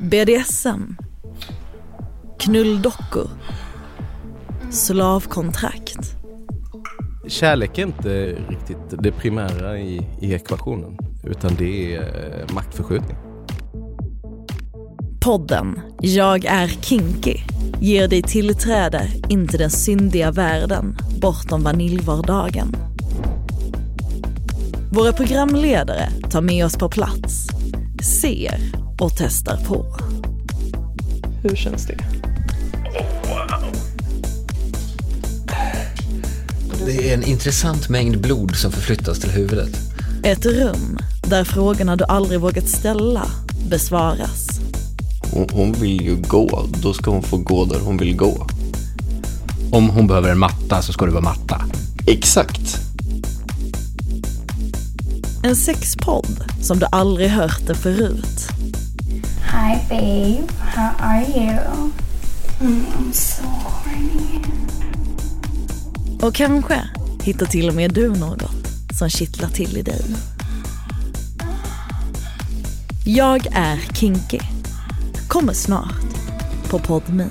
BDSM. Knulldockor. Slavkontrakt. Kärlek är inte riktigt det primära i, i ekvationen, utan det är eh, maktförskjutning. Podden Jag är kinky ger dig tillträde in till den syndiga världen bortom vaniljvardagen. Våra programledare tar med oss på plats, ser och testar på. Hur känns det? Det är en intressant mängd blod som förflyttas till huvudet. Ett rum där frågorna du aldrig vågat ställa besvaras. Hon, hon vill ju gå, då ska hon få gå där hon vill gå. Om hon behöver en matta så ska det vara matta. Exakt. En sexpodd som du aldrig hört det förut. Hi, babe. How are you? Mm, I'm so horny. Och kanske hittar till och med du något som kittlar till i dig. Jag är kinky. Kommer snart på Podme.